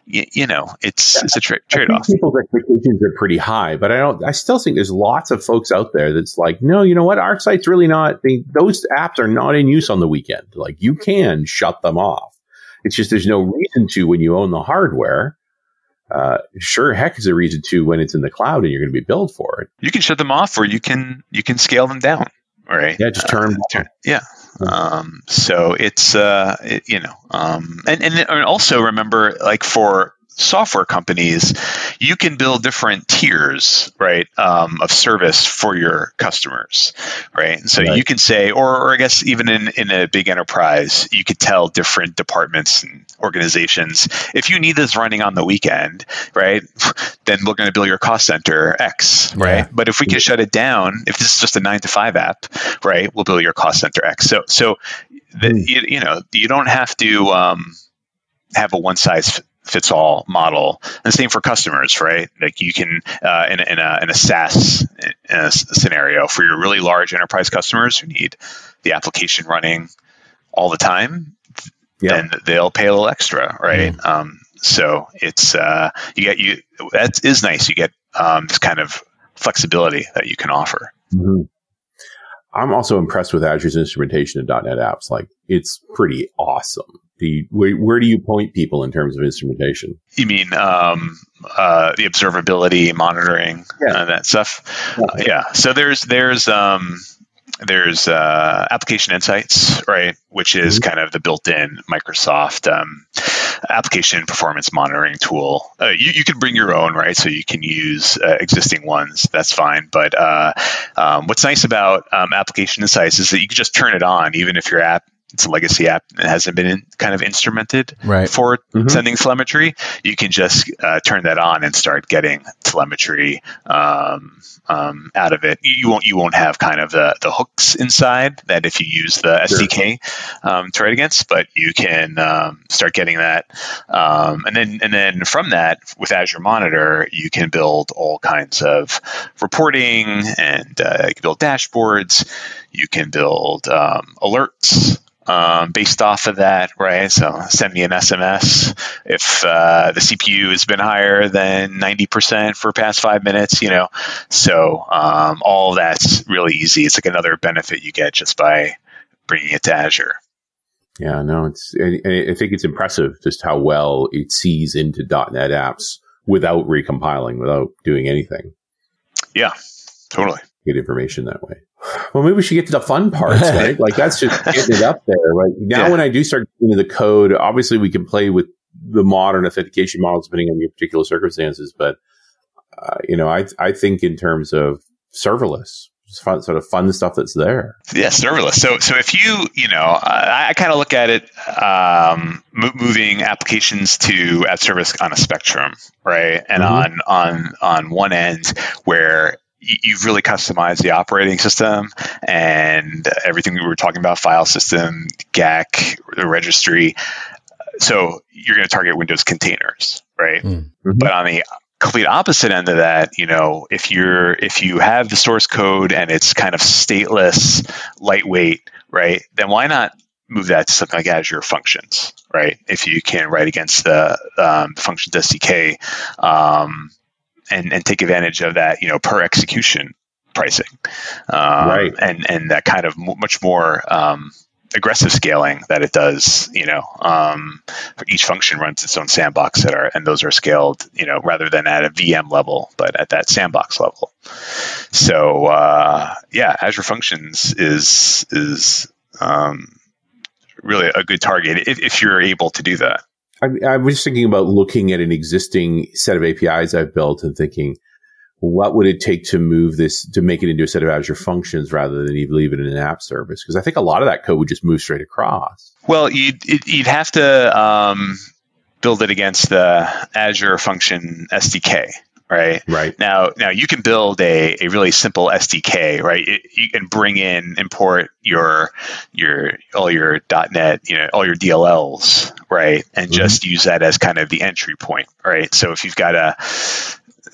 you, you know, it's yeah. it's a tra- trade off. People's expectations are pretty high, but I don't. I still think there's lots of folks out there that's like, no, you know what? Our site's really not. They, those apps are not in use on the weekend. Like you can shut them off. It's just there's no reason to when you own the hardware uh, sure heck is a reason to when it's in the cloud and you're going to be billed for it. You can shut them off, or you can you can scale them down. Right? Yeah, just turn. Uh, turn yeah. Um, so it's uh, it, you know, um, and and also remember, like for software companies, you can build different tiers, right, um, of service for your customers, right? And so right. you can say, or, or I guess even in, in a big enterprise, you could tell different departments and organizations, if you need this running on the weekend, right, then we're going to build your cost center X, right? Yeah. But if we can shut it down, if this is just a nine to five app, right, we'll build your cost center X. So, so, the, mm. you, you, know, you don't have to, um, have a one size fits all model. And same for customers, right? Like you can uh, in, in, a, in a SaaS in a scenario for your really large enterprise customers who need the application running all the time, yeah. then they'll pay a little extra, right? Mm. Um, so it's uh, you get you that is nice. You get um, this kind of flexibility that you can offer. Mm-hmm. I'm also impressed with Azure's instrumentation of .NET apps. Like it's pretty awesome. The where, where do you point people in terms of instrumentation? You mean um, uh, the observability, monitoring, yeah. uh, that stuff? Yeah. Uh, yeah. So there's there's um, there's uh, application insights, right, which is mm-hmm. kind of the built-in Microsoft um, application performance monitoring tool. Uh, you, you, can bring your own, right? So you can use uh, existing ones. That's fine. But uh, um, what's nice about um, application insights is that you can just turn it on, even if your app it's a legacy app that hasn't been in, kind of instrumented right. for mm-hmm. sending telemetry, you can just uh, turn that on and start getting telemetry um, um, out of it. You won't you won't have kind of the, the hooks inside that if you use the sure. SDK um, to write against, but you can um, start getting that, um, and then and then from that with Azure Monitor, you can build all kinds of reporting and uh, you can build dashboards. You can build um, alerts um, based off of that, right? So send me an SMS if uh, the CPU has been higher than 90% for past five minutes, you know. So um, all that's really easy. It's like another benefit you get just by bringing it to Azure. Yeah, no, it's. I think it's impressive just how well it sees into .NET apps without recompiling, without doing anything. Yeah, totally. Get information that way. Well, maybe we should get to the fun parts, right? like that's just getting it up there. Right now, yeah. when I do start getting into the code, obviously we can play with the modern authentication models depending on your particular circumstances. But uh, you know, I I think in terms of serverless, fun, sort of fun stuff that's there. Yeah, serverless. So, so if you, you know, I, I kind of look at it um, moving applications to app service on a spectrum, right? And mm-hmm. on on on one end where you've really customized the operating system and everything we were talking about file system GAC the registry so you're going to target windows containers right hmm. mm-hmm. but on the complete opposite end of that you know if you're if you have the source code and it's kind of stateless lightweight right then why not move that to something like azure functions right if you can write against the um, functions sdk um, and, and take advantage of that, you know, per execution pricing, um, right? And and that kind of m- much more um, aggressive scaling that it does. You know, um, each function runs its own sandbox that are, and those are scaled, you know, rather than at a VM level, but at that sandbox level. So uh, yeah, Azure Functions is is um, really a good target if, if you're able to do that. I, I was thinking about looking at an existing set of APIs I've built and thinking, what would it take to move this to make it into a set of Azure functions rather than even leave it in an app service? Because I think a lot of that code would just move straight across. Well, you'd you'd have to um, build it against the Azure Function SDK, right? Right. Now, now you can build a, a really simple SDK, right? It, you can bring in, import your your all your .NET, you know, all your DLLs, right, and mm-hmm. just use that as kind of the entry point, right? So if you've got a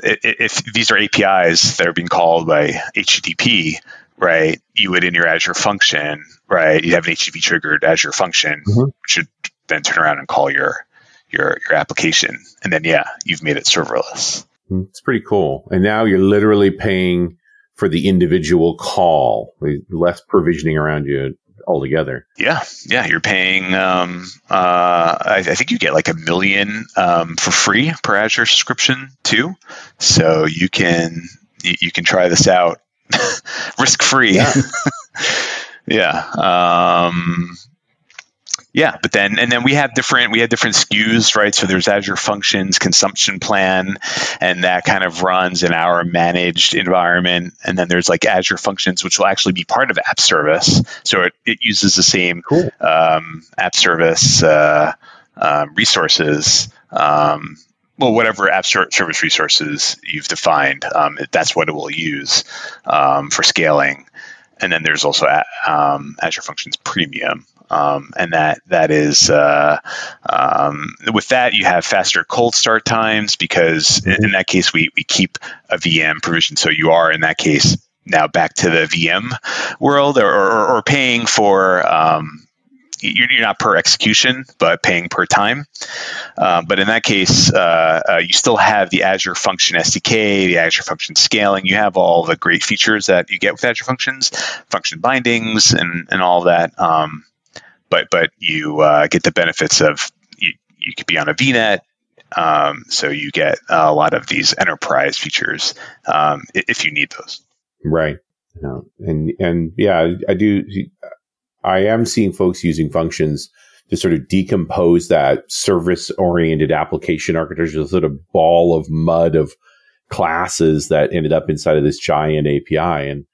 if these are APIs that are being called by HTTP, right, you would in your Azure function, right, you have an HTTP triggered Azure function, mm-hmm. which should then turn around and call your your your application, and then yeah, you've made it serverless. It's pretty cool. And now you're literally paying for the individual call, less provisioning around you altogether. Yeah, yeah, you're paying. Um, uh, I, I, think you get like a million um, for free per Azure subscription too, so you can you, you can try this out risk free. Yeah. yeah. Um, yeah, but then and then we have different we have different SKUs, right? So there's Azure Functions consumption plan, and that kind of runs in our managed environment. And then there's like Azure Functions, which will actually be part of App Service. So it, it uses the same cool. um, App Service uh, um, resources. Um, well, whatever app service resources you've defined, um, that's what it will use um, for scaling and then there's also um, Azure Functions Premium, um, and that that is uh, um, with that you have faster cold start times because in, in, that case we we keep a VM provision, so you are in that case now back to the VM world or, or, or paying for um, you're, not per execution, but paying per time. Um, but in that case, uh, uh, you still have the Azure Function SDK, the Azure Function scaling. You have all the great features that you get with Azure Functions, function bindings, and and all that. Um, but but you uh, get the benefits of you, you could be on a VNet. Um, so you get a lot of these enterprise features um, if you need those. Right. And and yeah, I do I am seeing folks using functions to sort of decompose that service oriented application architecture, sort of ball of mud of classes that ended up inside of this giant API. And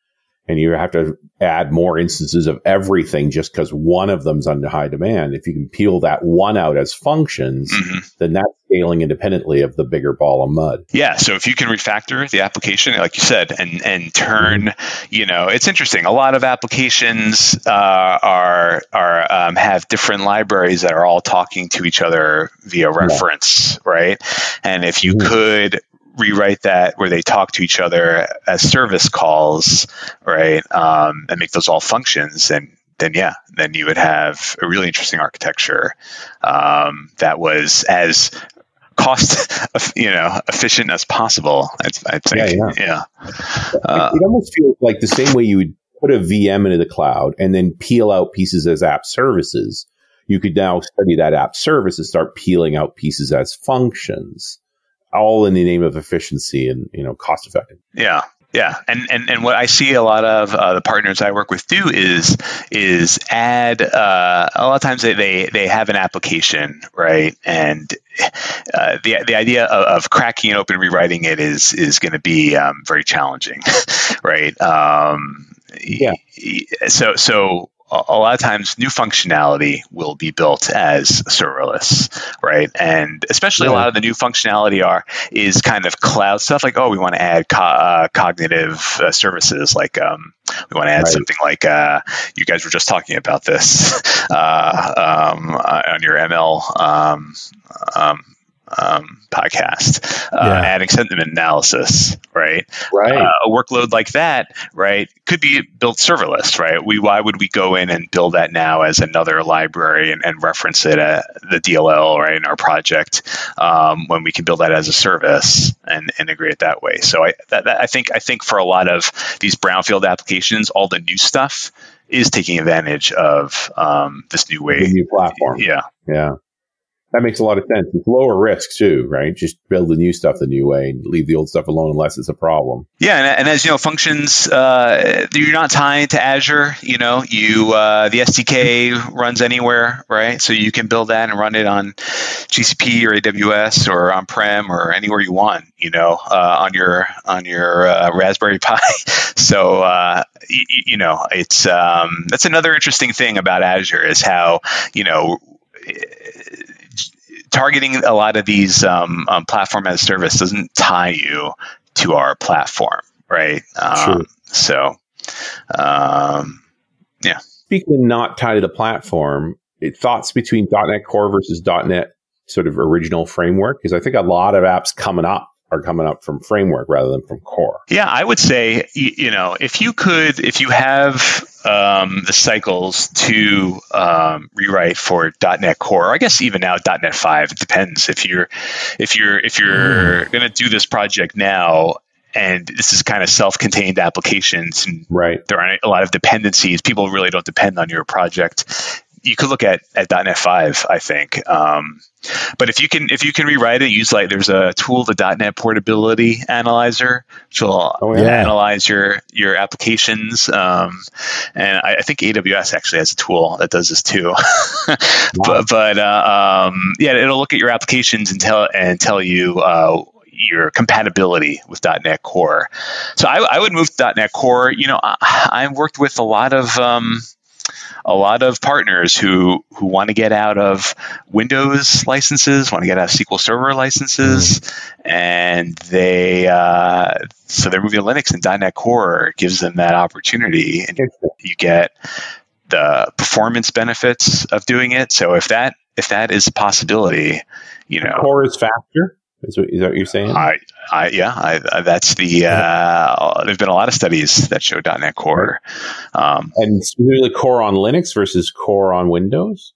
and you have to add more instances of everything just because one of them's under high demand. If you can peel that one out as functions, mm-hmm. then that's scaling independently of the bigger ball of mud. Yeah. So if you can refactor the application, like you said, and and turn, you know, it's interesting. A lot of applications uh, are are um, have different libraries that are all talking to each other via reference, yeah. right? And if you mm-hmm. could rewrite that where they talk to each other as service calls, right, um, and make those all functions, then then yeah, then you would have a really interesting architecture um, that was as cost you know efficient as possible. I, I think. Yeah, yeah. yeah. Uh, it almost feels like the same way you would put a VM into the cloud and then peel out pieces as app services. You could now study that app service and start peeling out pieces as functions all in the name of efficiency and you know cost effective. Yeah, yeah, and and and what I see a lot of uh, the partners I work with do is is add uh, a lot of times they, they they have an application right, and uh, the the idea of, of, cracking it open, rewriting it is is going to be um, very challenging, right? Um, yeah. So so a lot of times new functionality will be built as serverless, right? And especially yeah. a lot of the new functionality are is kind of cloud stuff. Like, oh, we want to add co- uh, cognitive uh, services, like um, we want to add right. something like uh, you guys were just talking about this uh, um, uh, on your ML um, um podcast, uh, yeah. adding sentiment analysis, right? Right. Uh, a workload like that, right, could be built serverless, right? We why would we go in and build that now as another library and, and reference it at the DLL right in our project um, when we can build that as a service and integrate it that way? So I that, that, I think I think for a lot of these brownfield applications, all the new stuff is taking advantage of um, this new way, the new platform. Yeah, yeah that makes a lot of sense. It's lower risk too, right? Just build the new stuff the new way and leave the old stuff alone unless it's a problem. Yeah, and, and as you know, functions uh, you're not tied to Azure. You know, you uh, the SDK runs anywhere, right? So you can build that and run it on GCP or AWS or on prem or anywhere you want. You know, uh, on your on your uh, Raspberry Pi. so uh, you, you, know, it's um, that's another interesting thing about Azure is how you know targeting a lot of these um, um, platform as a service doesn't tie you to our platform, right? Um, so, um, yeah. Speaking of not tied to the platform, it, thoughts between .NET Core versus .NET sort of original framework? Because I think a lot of apps coming up are coming up from framework rather than from core. Yeah, I would say you know if you could if you have um, the cycles to um, rewrite for .NET Core, I guess even now .NET 5. It depends if you're if you're if you're mm. going to do this project now and this is kind of self-contained applications and right there aren't a lot of dependencies people really don't depend on your project you could look at at .NET 5, I think. Um, but if you can if you can rewrite it, use like there's a tool, the .NET Portability Analyzer, which will oh, yeah. analyze your your applications. Um, and I, I, think AWS actually has a tool that does this too. wow. But but uh, um, yeah, it'll look at your applications and tell and tell you. Uh, your compatibility with .NET Core. So I, I would move to .NET Core. You know, I, I worked with a lot of um, a lot of partners who who want to get out of Windows licenses, want to get out of SQL Server licenses, and they uh, so they're moving to Linux and .NET Core gives them that opportunity, and you get the performance benefits of doing it. So if that if that is a possibility, you know, Core is faster. Is, what, is that what you're saying? I, I yeah, I, I, that's the. Uh, there've been a lot of studies that show .NET Core, um, and specifically Core on Linux versus Core on Windows.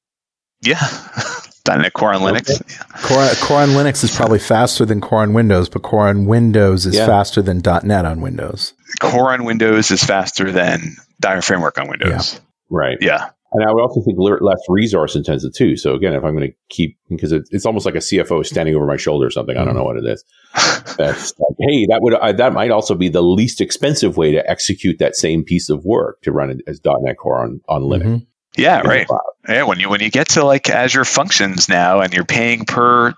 Yeah, .NET Core on Linux. Okay. Yeah. Core, Core on Linux is probably faster than Core on Windows, but Core on Windows is yeah. faster than .NET on Windows. Core on Windows is faster than .NET Framework on Windows. Yeah. Right. Yeah. And I would also think less resource intensive too. So again, if I'm going to keep, because it, it's almost like a CFO standing over my shoulder or something. I don't know what it is. That's like, hey, that would uh, that might also be the least expensive way to execute that same piece of work to run it as .NET Core on on Linux. Mm-hmm. Yeah, right. Yeah, when you when you get to like Azure Functions now, and you're paying per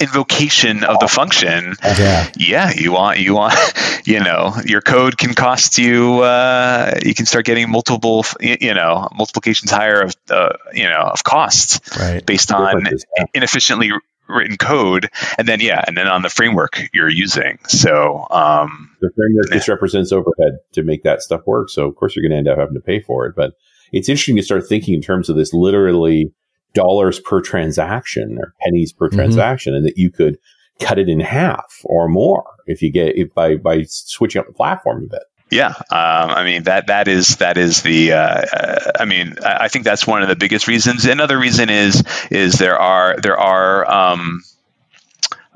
invocation of the function, yeah, yeah you want you want you know your code can cost you. Uh, you can start getting multiple you know multiplications higher of uh, you know of costs right. based on inefficiently written code. And then yeah and then on the framework you're using. So um, the framework just represents overhead to make that stuff work. So of course you're going to end up having to pay for it. But it's interesting to start thinking in terms of this literally dollars per transaction or pennies per mm-hmm. transaction, and that you could cut it in half or more if you get if by by switching up the platform a bit. Yeah, um, I mean that that is that is the. Uh, uh, I mean, I think that's one of the biggest reasons. Another reason is is there are there are um,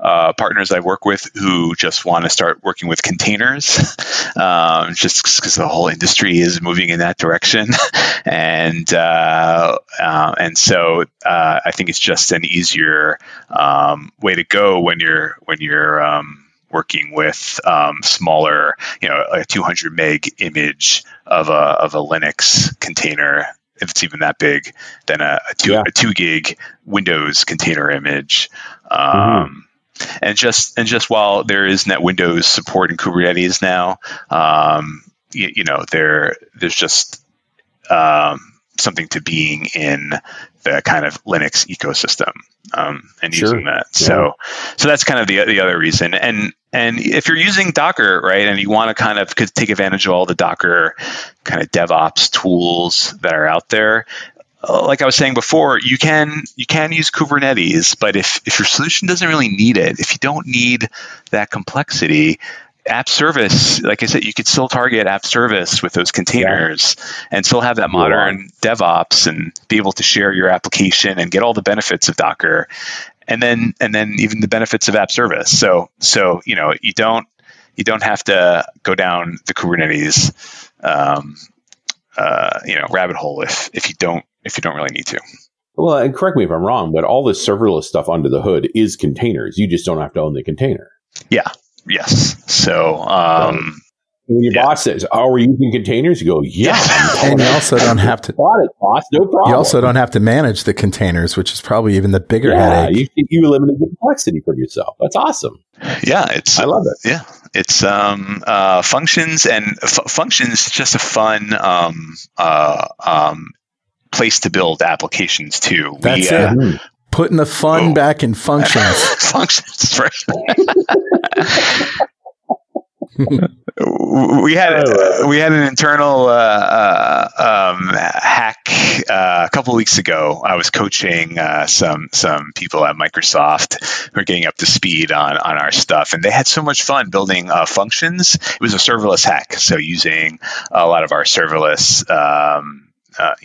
uh, partners I work with who just want to start working with containers, um, just because the whole industry is moving in that direction, and uh, uh, and so uh, I think it's just an easier um, way to go when you're when you're um, working with um, smaller, you know, a 200 meg image of a of a Linux container if it's even that big, than a, a, two, yeah. a two gig Windows container image. Um, mm-hmm and just and just while there is net Windows support in Kubernetes now, um, you, you, know there there's just um, something to being in the kind of Linux ecosystem um, and sure. using that. Yeah. So so that's kind of the the other reason. And and if you're using Docker, right, and you want to kind of take advantage of all the Docker kind of DevOps tools that are out there, like I was saying before, you can you can use Kubernetes, but if if your solution doesn't really need it, if you don't need that complexity, app service, like I said, you could still target app service with those containers yeah. and still have that modern yeah. DevOps and be able to share your application and get all the benefits of Docker, and then and then even the benefits of app service. So so you know you don't you don't have to go down the Kubernetes um, uh, you know rabbit hole if if you don't if you don't really need to. Well, and correct me if I'm wrong, but all this serverless stuff under the hood is containers. You just don't have to own the container. Yeah. Yes. So, um, when your yeah. boss says, "Oh, we're using containers," you go, "Yeah," and you also don't have to. Bought it, boss. No problem. You also don't have to manage the containers, which is probably even the bigger yeah, headache. You, you eliminate the complexity for yourself. That's awesome. Yeah, it's. I love it. Yeah, it's um, uh, functions and f- functions. Just a fun um, uh, um, place to build applications too. That's we, it. Uh, Putting the fun oh. back in functions. functions, right? we had uh, we had an internal uh, uh, um, hack uh, a couple weeks ago. I was coaching uh, some some people at Microsoft who are getting up to speed on on our stuff, and they had so much fun building uh, functions. It was a serverless hack, so using a lot of our serverless. Um, uh,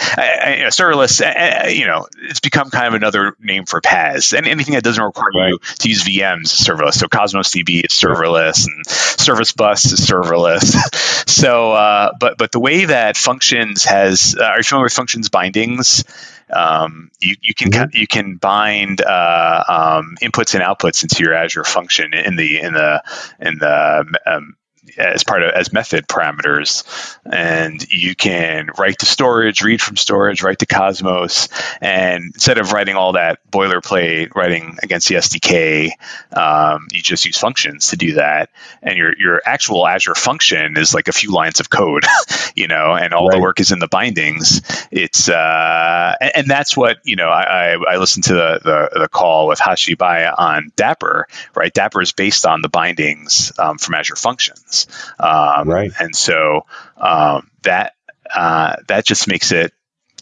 I, I, serverless, uh, you know, it's become kind of another name for PaaS. And anything that doesn't require right. you to use VMs is serverless. So Cosmos DB is serverless, and Service Bus is serverless. so, uh, but but the way that functions has, uh, are you familiar with functions bindings? Um, you, you can mm-hmm. you can bind uh, um, inputs and outputs into your Azure function in the in the in the um, as part of as method parameters. And you can write to storage read from storage write to cosmos and instead of writing all that boilerplate writing against the sdk um, you just use functions to do that. And your your actual azure function is like a few lines of code you know and all right. the work is in the bindings. It's uh, and, and, that's what you know i i, I listened to the, the, the call with Haishi Bai on Dapr right? Dapr is based on the bindings um, from azure functions um, right. And so um, that uh, that just makes it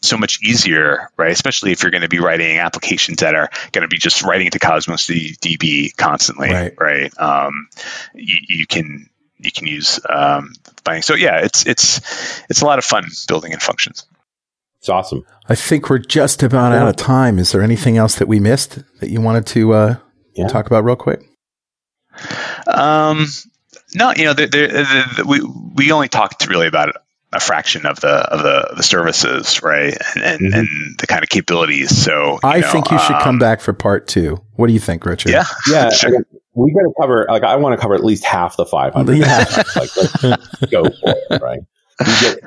so much easier, right? Especially if you're going to be writing applications that are going to be just writing to Cosmos DB constantly, right? right? Um, you, you, can you can use um, binding. So yeah, it's it's it's a lot of fun building in functions. It's awesome. I think we're just about yeah. out of time. Is there anything else that we missed that you wanted to uh, yeah. talk about real quick? Um, no, you know, they're, they're, they're, we we only talked really about a fraction of the of the, the services, right, and and, mm-hmm. and the kind of capabilities. So I know, think you should um, come back for part two. What do you think, Richard? Yeah, yeah. sure. we got to cover. Like, I want to cover at least half the five hundred. Yeah. like, let's go for it, right? You get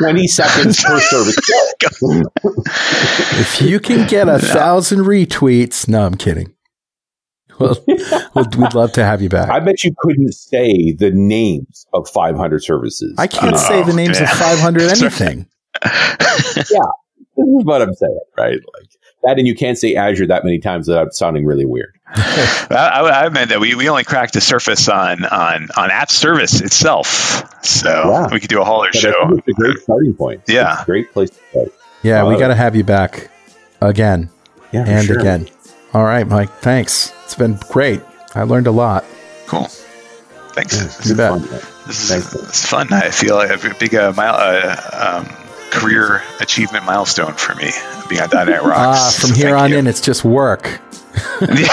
20 seconds per service. if you can get a thousand retweets, no, I'm kidding well, we'd love to have you back. I bet you couldn't say the names of 500 services. I can't oh, say the names yeah. of 500 anything. yeah, this is what I'm saying, right? Like that, and you can't say Azure that many times without sounding really weird. I, I, meant that we, we only cracked the surface on on on app service itself, so yeah. we could do a whole other show. It's a great starting point. Yeah, great place to start. Yeah, we uh, got to have you back again yeah, and sure. again. All right, Mike. Thanks. It's been great. I learned a lot. Cool. Thanks. Yeah, you bet. Fun, this is it's fun. I feel like a big uh, mile, uh, um, career achievement milestone for me being on .NET Rocks. Ah, from so here on you. in, it's just work. uh,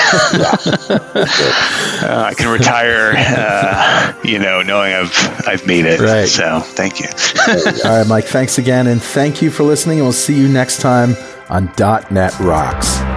I can retire, uh, you know, knowing I've I've made it. Right. So thank you. All right, Mike. Thanks again, and thank you for listening. And we'll see you next time on .NET Rocks.